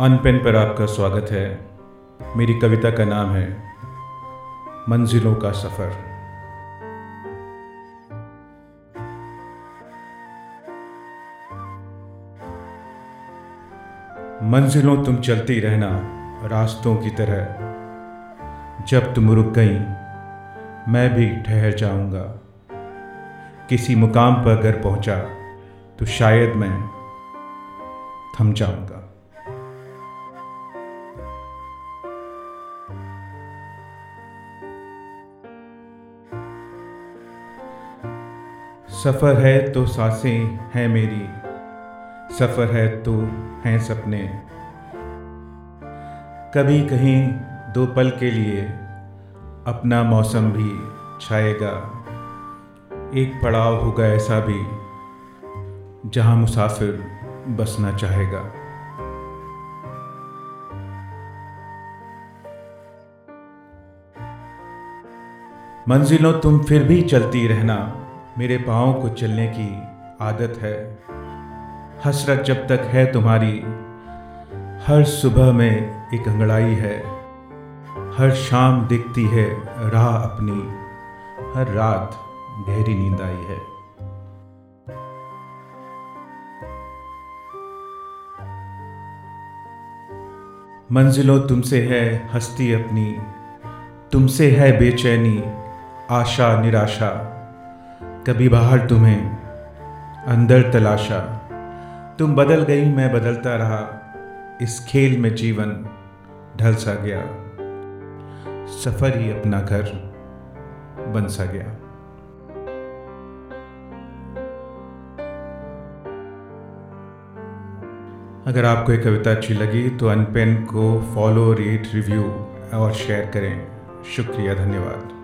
अनपेन पर आपका स्वागत है। मेरी कविता का नाम है, मंजिलों का सफ़र। मंजिलों तुम चलती रहना, रास्तों की तरह। जब तुम रुक गई, मैं भी ठहर जाऊँगा। किसी मुकाम पर अगर पहुँचा तो शायद मैं थम जाऊँगा। सफ़र है तो साँसें हैं मेरी। सफ़र है तो हैं सपने। कभी कहीं दो पल के लिए अपना मौसम भी छाएगा। एक पड़ाव होगा ऐसा भी जहाँ मुसाफिर बसना चाहेगा। मंजिलों तुम फिर भी चलती रहना। मेरे पाँव को चलने की आदत है। हसरत जब तक है तुम्हारी, हर सुबह में एक अंगड़ाई है। हर शाम दिखती है राह अपनी, हर रात गहरी नींद आई है। मंजिलों तुमसे है हस्ती अपनी, तुमसे है बेचैनी, आशा निराशा। कभी बाहर तुम्हें अंदर तलाशा। तुम बदल गई, मैं बदलता रहा। इस खेल में जीवन ढल सा गया। सफ़र ही अपना घर बन सा गया। अगर आपको ये कविता अच्छी लगी तो अनपेन को फॉलो रेट रिव्यू और शेयर करें। शुक्रिया, धन्यवाद।